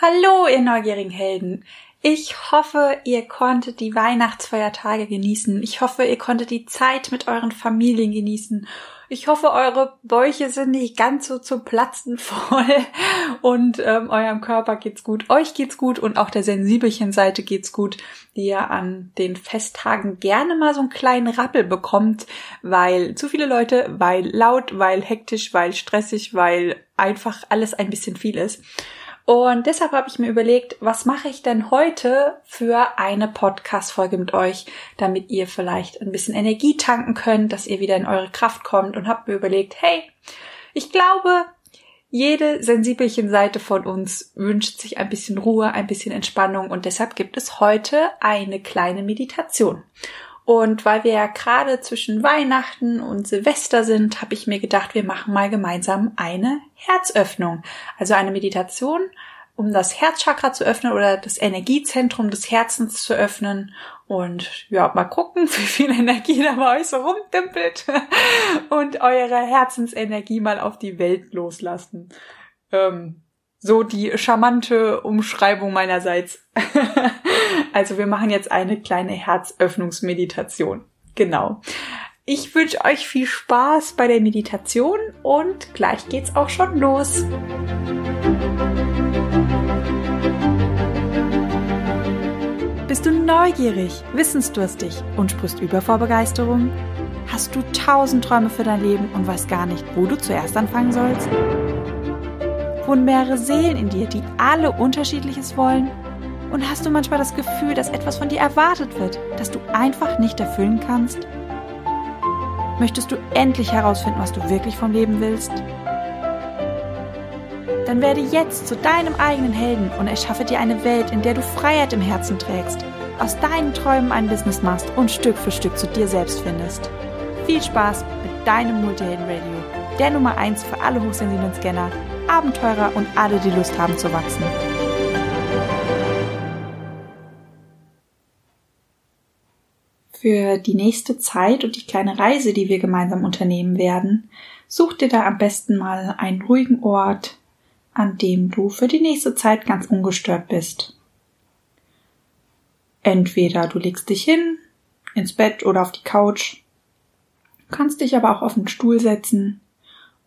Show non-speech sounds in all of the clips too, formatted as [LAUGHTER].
Hallo, ihr neugierigen Helden. Ich hoffe, ihr konntet die Weihnachtsfeiertage genießen. Ich hoffe, ihr konntet die Zeit mit euren Familien genießen. Ich hoffe, eure Bäuche sind nicht ganz so zum Platzen [LAUGHS] voll und ähm, eurem Körper geht's gut. Euch geht's gut und auch der sensibelchen Seite geht's gut, die ihr an den Festtagen gerne mal so einen kleinen Rappel bekommt, weil zu viele Leute, weil laut, weil hektisch, weil stressig, weil einfach alles ein bisschen viel ist. Und deshalb habe ich mir überlegt, was mache ich denn heute für eine Podcast-Folge mit euch, damit ihr vielleicht ein bisschen Energie tanken könnt, dass ihr wieder in eure Kraft kommt und habe mir überlegt, hey, ich glaube, jede sensibelchen Seite von uns wünscht sich ein bisschen Ruhe, ein bisschen Entspannung und deshalb gibt es heute eine kleine Meditation. Und weil wir ja gerade zwischen Weihnachten und Silvester sind, habe ich mir gedacht, wir machen mal gemeinsam eine Herzöffnung. Also eine Meditation, um das Herzchakra zu öffnen oder das Energiezentrum des Herzens zu öffnen. Und ja, mal gucken, [LAUGHS] wie viel Energie da bei euch so rumdümpelt [LAUGHS] und eure Herzensenergie mal auf die Welt loslassen. Ähm, so die charmante Umschreibung meinerseits. [LAUGHS] also wir machen jetzt eine kleine Herzöffnungsmeditation. Genau. Ich wünsche euch viel Spaß bei der Meditation und gleich geht's auch schon los. Bist du neugierig, wissensdurstig und sprichst über vor Begeisterung? Hast du tausend Träume für dein Leben und weißt gar nicht, wo du zuerst anfangen sollst? Wohnen mehrere Seelen in dir, die alle unterschiedliches wollen? Und hast du manchmal das Gefühl, dass etwas von dir erwartet wird, das du einfach nicht erfüllen kannst? Möchtest du endlich herausfinden, was du wirklich vom Leben willst? Dann werde jetzt zu deinem eigenen Helden und erschaffe dir eine Welt, in der du Freiheit im Herzen trägst, aus deinen Träumen ein Business machst und Stück für Stück zu dir selbst findest. Viel Spaß mit deinem Multihelden Radio, der Nummer 1 für alle hochsensiblen Scanner Abenteurer und alle, die Lust haben zu wachsen. Für die nächste Zeit und die kleine Reise, die wir gemeinsam unternehmen werden, such dir da am besten mal einen ruhigen Ort, an dem du für die nächste Zeit ganz ungestört bist. Entweder du legst dich hin, ins Bett oder auf die Couch, kannst dich aber auch auf den Stuhl setzen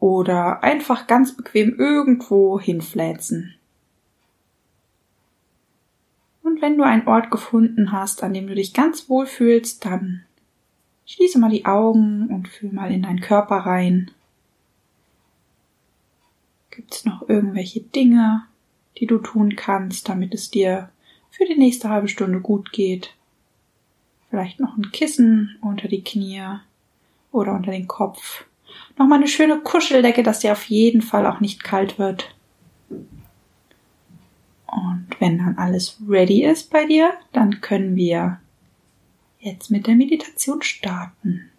oder einfach ganz bequem irgendwo hinfläzen. Und wenn du einen Ort gefunden hast, an dem du dich ganz wohl fühlst, dann schließe mal die Augen und fühl mal in deinen Körper rein. Gibt es noch irgendwelche Dinge, die du tun kannst, damit es dir für die nächste halbe Stunde gut geht? Vielleicht noch ein Kissen unter die Knie oder unter den Kopf Nochmal eine schöne Kuscheldecke, dass dir auf jeden Fall auch nicht kalt wird. Und wenn dann alles ready ist bei dir, dann können wir jetzt mit der Meditation starten.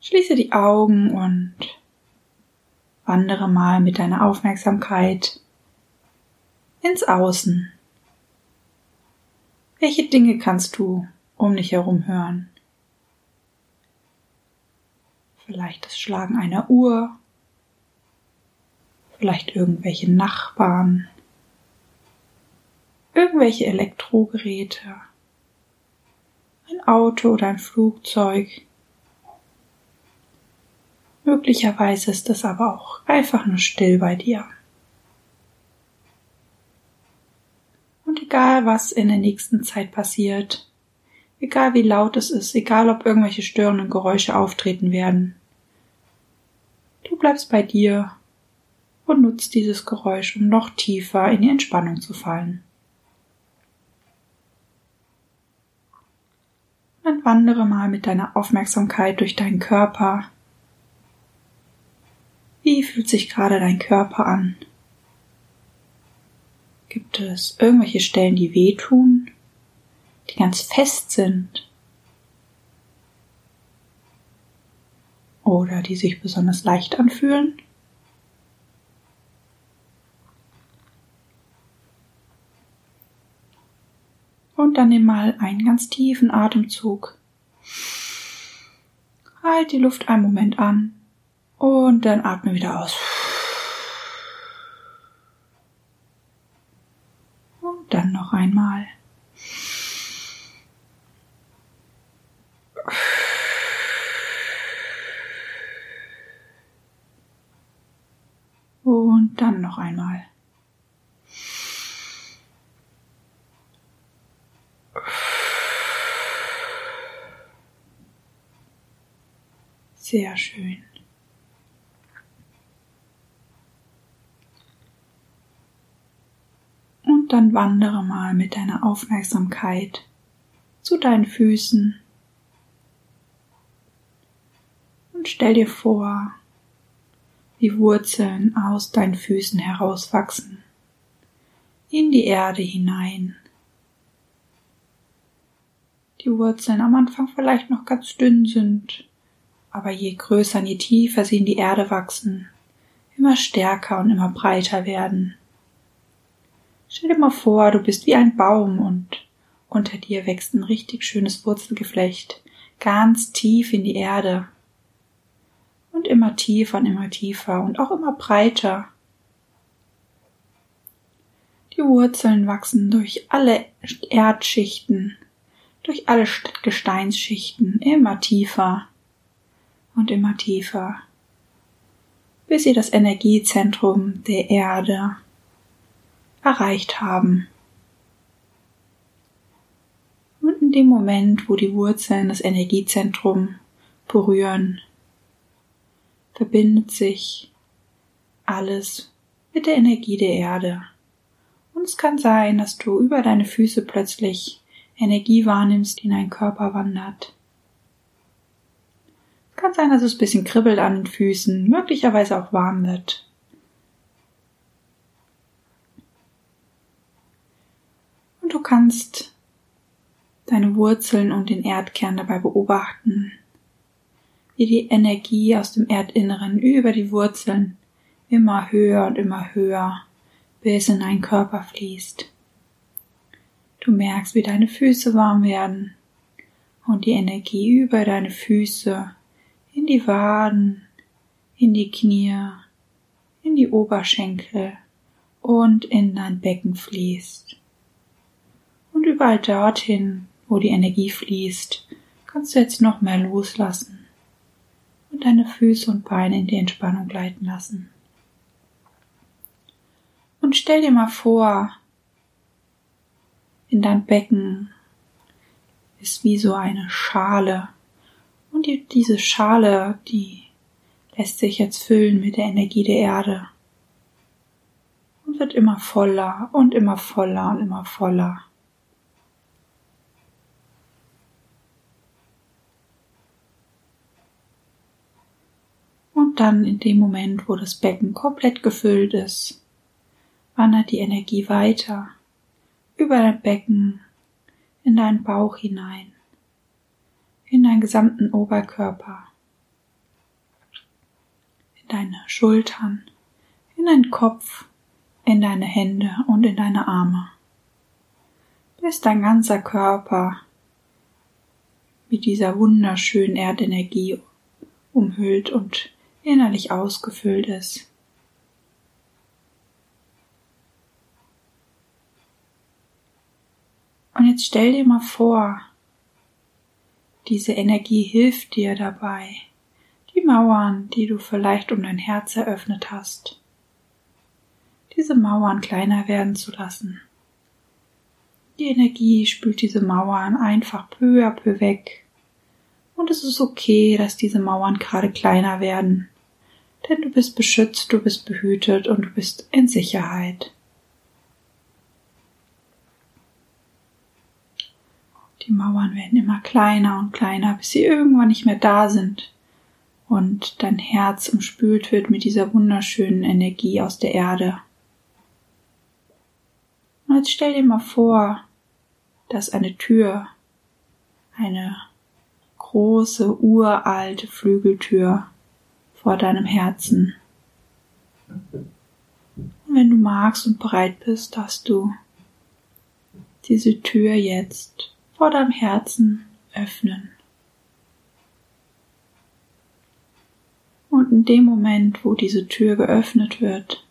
Schließe die Augen und wandere mal mit deiner Aufmerksamkeit ins Außen. Welche Dinge kannst du um dich herum hören? Vielleicht das Schlagen einer Uhr, vielleicht irgendwelche Nachbarn, irgendwelche Elektrogeräte, ein Auto oder ein Flugzeug. Möglicherweise ist es aber auch einfach nur still bei dir. Und egal was in der nächsten Zeit passiert, Egal wie laut es ist, egal ob irgendwelche störenden Geräusche auftreten werden. Du bleibst bei dir und nutzt dieses Geräusch, um noch tiefer in die Entspannung zu fallen. Dann wandere mal mit deiner Aufmerksamkeit durch deinen Körper. Wie fühlt sich gerade dein Körper an? Gibt es irgendwelche Stellen, die wehtun? Die ganz fest sind oder die sich besonders leicht anfühlen. Und dann nimm mal einen ganz tiefen Atemzug. Halt die Luft einen Moment an und dann atme wieder aus. Und dann noch einmal. Und dann noch einmal. Sehr schön. Und dann wandere mal mit deiner Aufmerksamkeit zu deinen Füßen und stell dir vor, wie Wurzeln aus deinen Füßen herauswachsen, in die Erde hinein. Die Wurzeln am Anfang vielleicht noch ganz dünn sind, aber je größer und je tiefer sie in die Erde wachsen, immer stärker und immer breiter werden. Stell dir mal vor, du bist wie ein Baum und unter dir wächst ein richtig schönes Wurzelgeflecht, ganz tief in die Erde. Immer tiefer und immer tiefer und auch immer breiter. Die Wurzeln wachsen durch alle Erdschichten, durch alle Gesteinsschichten immer tiefer und immer tiefer, bis sie das Energiezentrum der Erde erreicht haben. Und in dem Moment, wo die Wurzeln das Energiezentrum berühren, verbindet sich alles mit der Energie der Erde. Und es kann sein, dass du über deine Füße plötzlich Energie wahrnimmst, die in deinen Körper wandert. Es kann sein, dass es ein bisschen kribbelt an den Füßen, möglicherweise auch warm wird. Und du kannst deine Wurzeln und den Erdkern dabei beobachten, wie die Energie aus dem Erdinneren über die Wurzeln immer höher und immer höher bis in deinen Körper fließt. Du merkst, wie deine Füße warm werden und die Energie über deine Füße in die Waden, in die Knie, in die Oberschenkel und in dein Becken fließt. Und überall dorthin, wo die Energie fließt, kannst du jetzt noch mehr loslassen und deine Füße und Beine in die Entspannung gleiten lassen. Und stell dir mal vor, in deinem Becken ist wie so eine Schale. Und die, diese Schale, die lässt sich jetzt füllen mit der Energie der Erde. Und wird immer voller und immer voller und immer voller. Dann in dem Moment, wo das Becken komplett gefüllt ist, wandert die Energie weiter über dein Becken in deinen Bauch hinein, in deinen gesamten Oberkörper, in deine Schultern, in deinen Kopf, in deine Hände und in deine Arme, bis dein ganzer Körper mit dieser wunderschönen Erdenergie umhüllt und innerlich ausgefüllt ist. Und jetzt stell dir mal vor, diese Energie hilft dir dabei, die Mauern, die du vielleicht um dein Herz eröffnet hast, diese Mauern kleiner werden zu lassen. Die Energie spült diese Mauern einfach peu à peu weg. Und es ist okay, dass diese Mauern gerade kleiner werden denn du bist beschützt, du bist behütet und du bist in Sicherheit. Die Mauern werden immer kleiner und kleiner, bis sie irgendwann nicht mehr da sind und dein Herz umspült wird mit dieser wunderschönen Energie aus der Erde. Und jetzt stell dir mal vor, dass eine Tür, eine große, uralte Flügeltür vor deinem Herzen. Und wenn du magst und bereit bist, darfst du diese Tür jetzt vor deinem Herzen öffnen. Und in dem Moment, wo diese Tür geöffnet wird,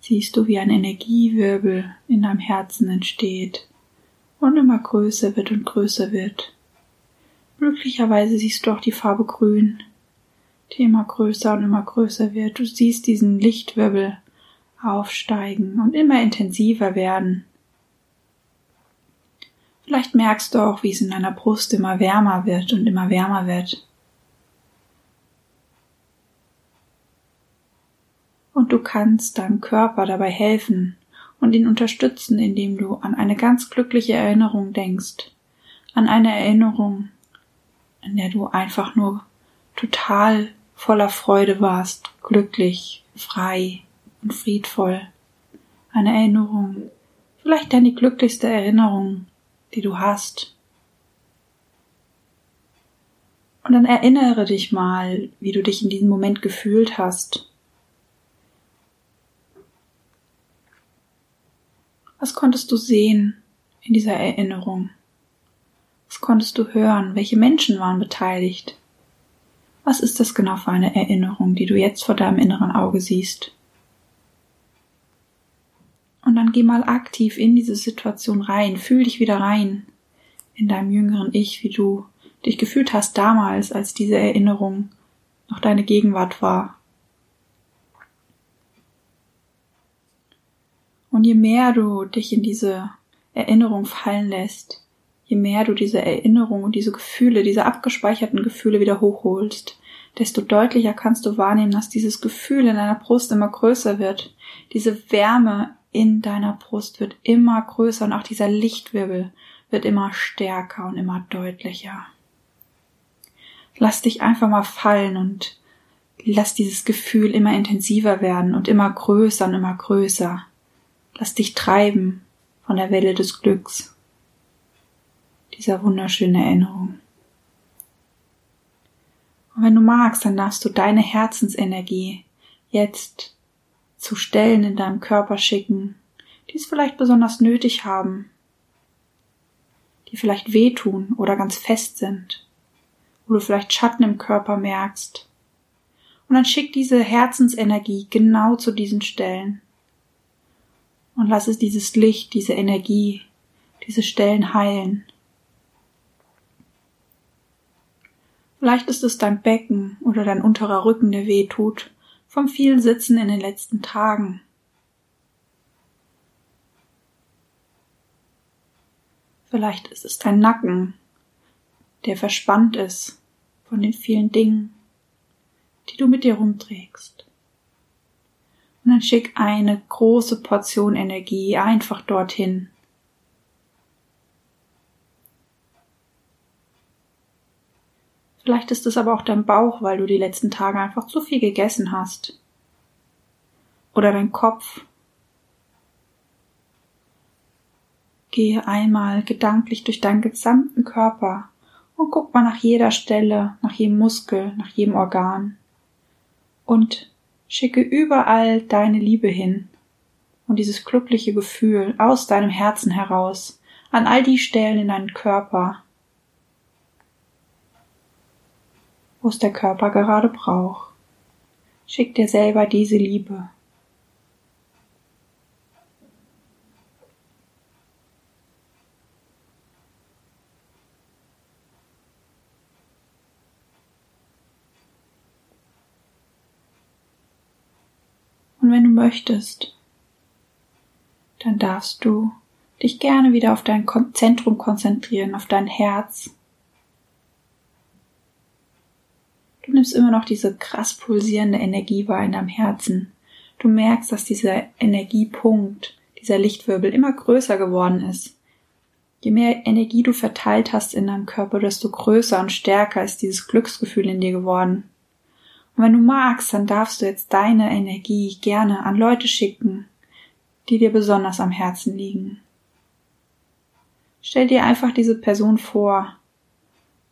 siehst du, wie ein Energiewirbel in deinem Herzen entsteht und immer größer wird und größer wird. Glücklicherweise siehst du auch die Farbe Grün, die immer größer und immer größer wird. Du siehst diesen Lichtwirbel aufsteigen und immer intensiver werden. Vielleicht merkst du auch, wie es in deiner Brust immer wärmer wird und immer wärmer wird. Und du kannst deinem Körper dabei helfen und ihn unterstützen, indem du an eine ganz glückliche Erinnerung denkst, an eine Erinnerung, in der du einfach nur total voller Freude warst, glücklich, frei und friedvoll. Eine Erinnerung, vielleicht deine glücklichste Erinnerung, die du hast. Und dann erinnere dich mal, wie du dich in diesem Moment gefühlt hast. Was konntest du sehen in dieser Erinnerung? Was konntest du hören? Welche Menschen waren beteiligt? Was ist das genau für eine Erinnerung, die du jetzt vor deinem inneren Auge siehst? Und dann geh mal aktiv in diese Situation rein, fühl dich wieder rein in deinem jüngeren Ich, wie du dich gefühlt hast damals, als diese Erinnerung noch deine Gegenwart war. Und je mehr du dich in diese Erinnerung fallen lässt, je mehr du diese Erinnerung und diese Gefühle, diese abgespeicherten Gefühle wieder hochholst, desto deutlicher kannst du wahrnehmen, dass dieses Gefühl in deiner Brust immer größer wird. Diese Wärme in deiner Brust wird immer größer und auch dieser Lichtwirbel wird immer stärker und immer deutlicher. Lass dich einfach mal fallen und lass dieses Gefühl immer intensiver werden und immer größer und immer größer. Lass dich treiben von der Welle des Glücks dieser wunderschönen Erinnerung. Und wenn du magst, dann darfst du deine Herzensenergie jetzt zu Stellen in deinem Körper schicken, die es vielleicht besonders nötig haben, die vielleicht wehtun oder ganz fest sind, wo du vielleicht Schatten im Körper merkst. Und dann schick diese Herzensenergie genau zu diesen Stellen. Und lass es dieses Licht, diese Energie, diese Stellen heilen. Vielleicht ist es dein Becken oder dein unterer Rücken, der weh tut, vom vielen Sitzen in den letzten Tagen. Vielleicht ist es dein Nacken, der verspannt ist von den vielen Dingen, die du mit dir rumträgst. Und dann schick eine große Portion Energie einfach dorthin. Vielleicht ist es aber auch dein Bauch, weil du die letzten Tage einfach zu viel gegessen hast. Oder dein Kopf. Gehe einmal gedanklich durch deinen gesamten Körper und guck mal nach jeder Stelle, nach jedem Muskel, nach jedem Organ. Und schicke überall deine Liebe hin und dieses glückliche Gefühl aus deinem Herzen heraus an all die Stellen in deinem Körper, wo es der Körper gerade braucht. Schick dir selber diese Liebe. Und wenn du möchtest, dann darfst du dich gerne wieder auf dein Zentrum konzentrieren, auf dein Herz Du nimmst immer noch diese krass pulsierende Energie wahr in deinem Herzen. Du merkst, dass dieser Energiepunkt, dieser Lichtwirbel immer größer geworden ist. Je mehr Energie du verteilt hast in deinem Körper, desto größer und stärker ist dieses Glücksgefühl in dir geworden. Und wenn du magst, dann darfst du jetzt deine Energie gerne an Leute schicken, die dir besonders am Herzen liegen. Stell dir einfach diese Person vor,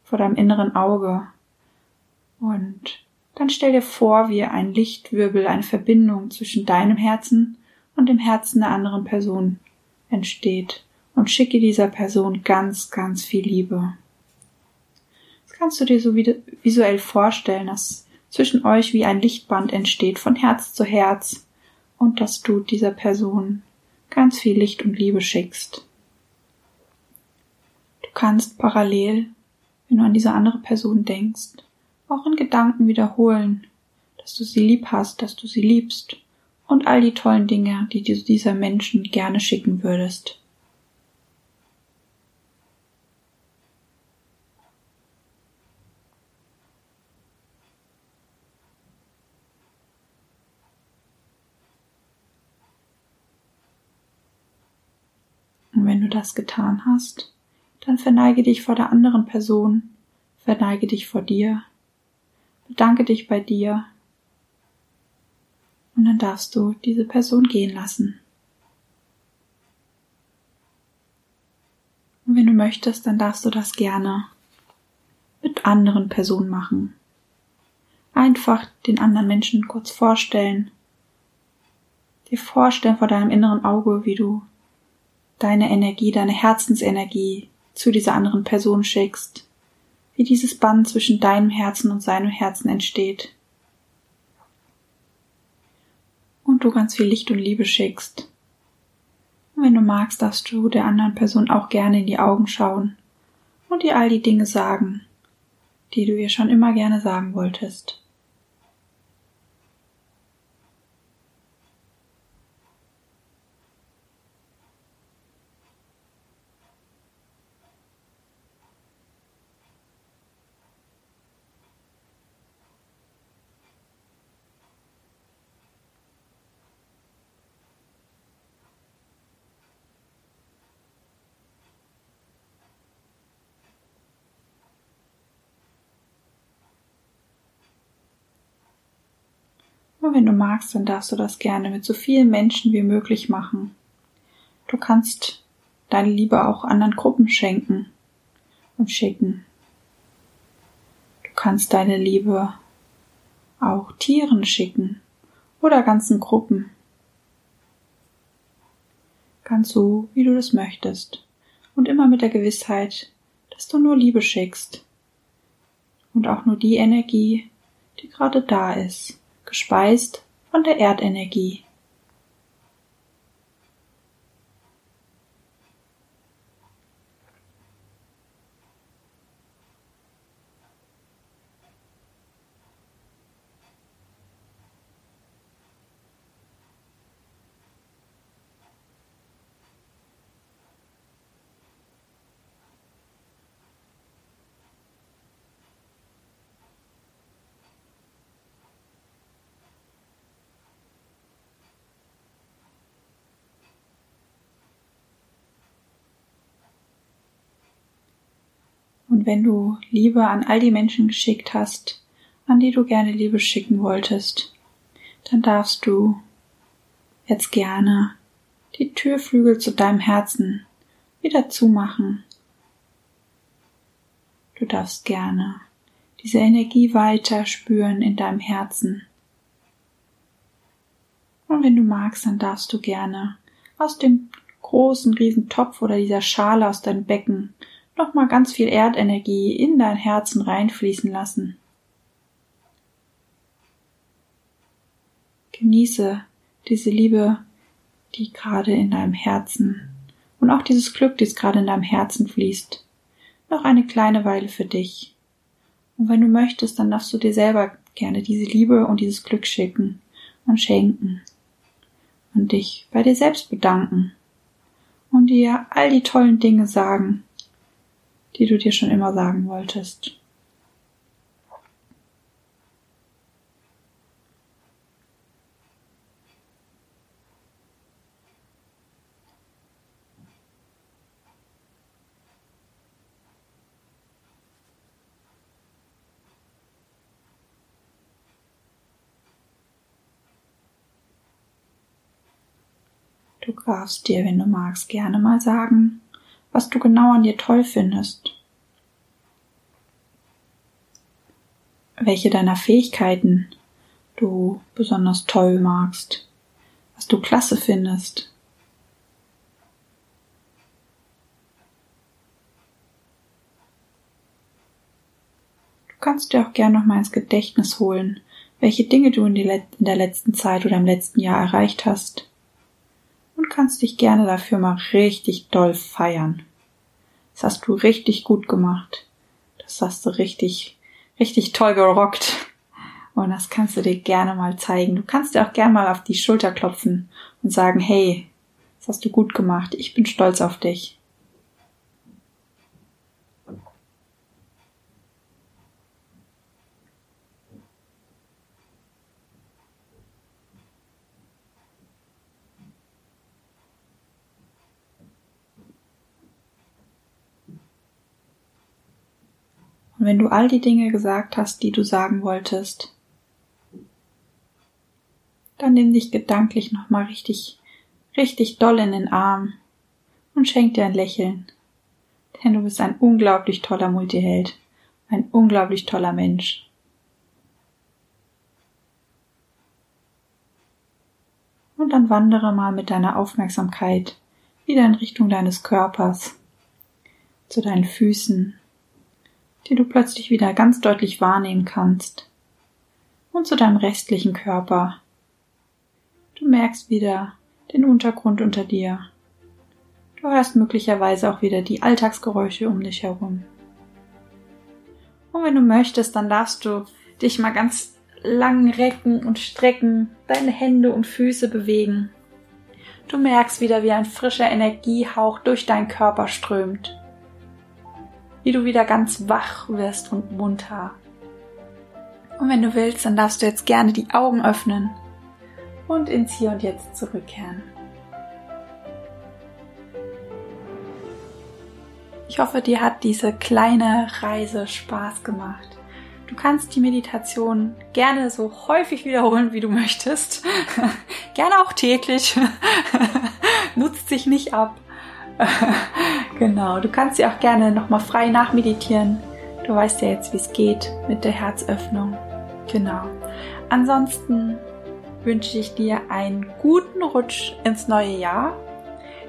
vor deinem inneren Auge, und dann stell dir vor, wie ein Lichtwirbel, eine Verbindung zwischen deinem Herzen und dem Herzen der anderen Person entsteht und schicke dieser Person ganz, ganz viel Liebe. Das kannst du dir so visuell vorstellen, dass zwischen euch wie ein Lichtband entsteht von Herz zu Herz und dass du dieser Person ganz viel Licht und Liebe schickst. Du kannst parallel, wenn du an diese andere Person denkst, auch in Gedanken wiederholen, dass du sie lieb hast, dass du sie liebst und all die tollen Dinge, die du dieser Menschen gerne schicken würdest. Und wenn du das getan hast, dann verneige dich vor der anderen Person, verneige dich vor dir, bedanke dich bei dir und dann darfst du diese Person gehen lassen. Und wenn du möchtest, dann darfst du das gerne mit anderen Personen machen. Einfach den anderen Menschen kurz vorstellen, dir vorstellen vor deinem inneren Auge, wie du deine Energie, deine Herzensenergie zu dieser anderen Person schickst, wie dieses Band zwischen deinem Herzen und seinem Herzen entsteht. Und du ganz viel Licht und Liebe schickst. Und wenn du magst, darfst du der anderen Person auch gerne in die Augen schauen und ihr all die Dinge sagen, die du ihr schon immer gerne sagen wolltest. Und wenn du magst, dann darfst du das gerne mit so vielen Menschen wie möglich machen. Du kannst deine Liebe auch anderen Gruppen schenken und schicken. Du kannst deine Liebe auch Tieren schicken oder ganzen Gruppen. Ganz so, wie du das möchtest. Und immer mit der Gewissheit, dass du nur Liebe schickst. Und auch nur die Energie, die gerade da ist gespeist von der Erdenergie. Wenn du Liebe an all die Menschen geschickt hast, an die du gerne Liebe schicken wolltest, dann darfst du jetzt gerne die Türflügel zu deinem Herzen wieder zumachen. Du darfst gerne diese Energie weiter spüren in deinem Herzen. Und wenn du magst, dann darfst du gerne aus dem großen Riesentopf oder dieser Schale aus deinem Becken nochmal ganz viel Erdenergie in dein Herzen reinfließen lassen. Genieße diese Liebe, die gerade in deinem Herzen und auch dieses Glück, das gerade in deinem Herzen fließt, noch eine kleine Weile für dich. Und wenn du möchtest, dann darfst du dir selber gerne diese Liebe und dieses Glück schicken und schenken und dich bei dir selbst bedanken und dir all die tollen Dinge sagen, die du dir schon immer sagen wolltest. Du darfst dir, wenn du magst, gerne mal sagen, was du genau an dir toll findest. Welche deiner Fähigkeiten du besonders toll magst, was du klasse findest. Du kannst dir auch gern noch mal ins Gedächtnis holen, welche Dinge du in, in der letzten Zeit oder im letzten Jahr erreicht hast und kannst dich gerne dafür mal richtig doll feiern. Das hast du richtig gut gemacht. Das hast du richtig, richtig toll gerockt. Und das kannst du dir gerne mal zeigen. Du kannst dir auch gerne mal auf die Schulter klopfen und sagen, hey, das hast du gut gemacht. Ich bin stolz auf dich. Und wenn du all die Dinge gesagt hast, die du sagen wolltest, dann nimm dich gedanklich nochmal richtig, richtig doll in den Arm und schenk dir ein Lächeln. Denn du bist ein unglaublich toller Multiheld, ein unglaublich toller Mensch. Und dann wandere mal mit deiner Aufmerksamkeit wieder in Richtung deines Körpers, zu deinen Füßen, die du plötzlich wieder ganz deutlich wahrnehmen kannst, und zu deinem restlichen Körper. Du merkst wieder den Untergrund unter dir. Du hörst möglicherweise auch wieder die Alltagsgeräusche um dich herum. Und wenn du möchtest, dann darfst du dich mal ganz lang recken und strecken, deine Hände und Füße bewegen. Du merkst wieder, wie ein frischer Energiehauch durch deinen Körper strömt wie du wieder ganz wach wirst und munter. Und wenn du willst, dann darfst du jetzt gerne die Augen öffnen und ins Hier und Jetzt zurückkehren. Ich hoffe, dir hat diese kleine Reise Spaß gemacht. Du kannst die Meditation gerne so häufig wiederholen, wie du möchtest. [LAUGHS] gerne auch täglich. [LAUGHS] Nutzt sich nicht ab. [LAUGHS] genau, du kannst sie auch gerne nochmal frei nachmeditieren. Du weißt ja jetzt, wie es geht mit der Herzöffnung. Genau. Ansonsten wünsche ich dir einen guten Rutsch ins neue Jahr.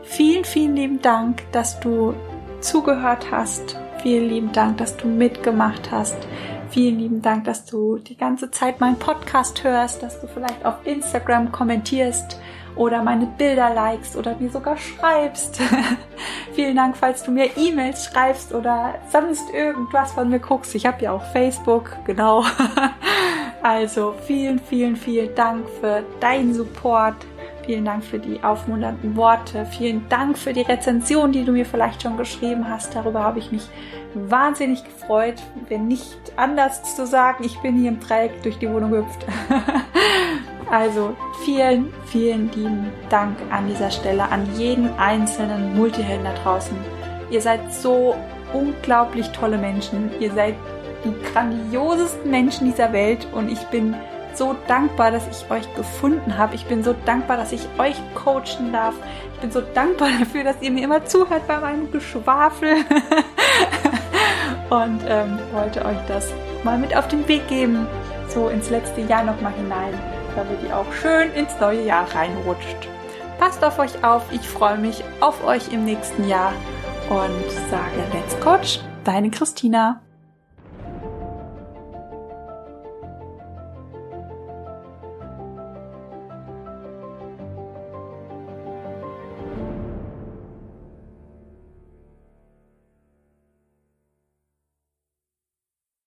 Vielen, vielen lieben Dank, dass du zugehört hast. Vielen lieben Dank, dass du mitgemacht hast. Vielen lieben Dank, dass du die ganze Zeit meinen Podcast hörst, dass du vielleicht auf Instagram kommentierst oder meine Bilder likest oder mir sogar schreibst. [LAUGHS] Vielen Dank, falls du mir E-Mails schreibst oder sonst irgendwas von mir guckst. Ich habe ja auch Facebook, genau. [LAUGHS] also vielen, vielen, vielen Dank für deinen Support. Vielen Dank für die aufmunternden Worte. Vielen Dank für die Rezension, die du mir vielleicht schon geschrieben hast. Darüber habe ich mich wahnsinnig gefreut, wenn nicht anders zu sagen. Ich bin hier im Dreieck durch die Wohnung gehüpft. [LAUGHS] Also vielen, vielen lieben Dank an dieser Stelle an jeden einzelnen Multihelden da draußen. Ihr seid so unglaublich tolle Menschen. Ihr seid die grandiosesten Menschen dieser Welt und ich bin so dankbar, dass ich euch gefunden habe. Ich bin so dankbar, dass ich euch coachen darf. Ich bin so dankbar [LAUGHS] dafür, dass ihr mir immer zuhört bei meinem Geschwafel. [LAUGHS] und ähm, wollte euch das mal mit auf den Weg geben, so ins letzte Jahr nochmal hinein damit ihr auch schön ins neue Jahr reinrutscht. Passt auf euch auf, ich freue mich auf euch im nächsten Jahr und sage Let's Coach, deine Christina.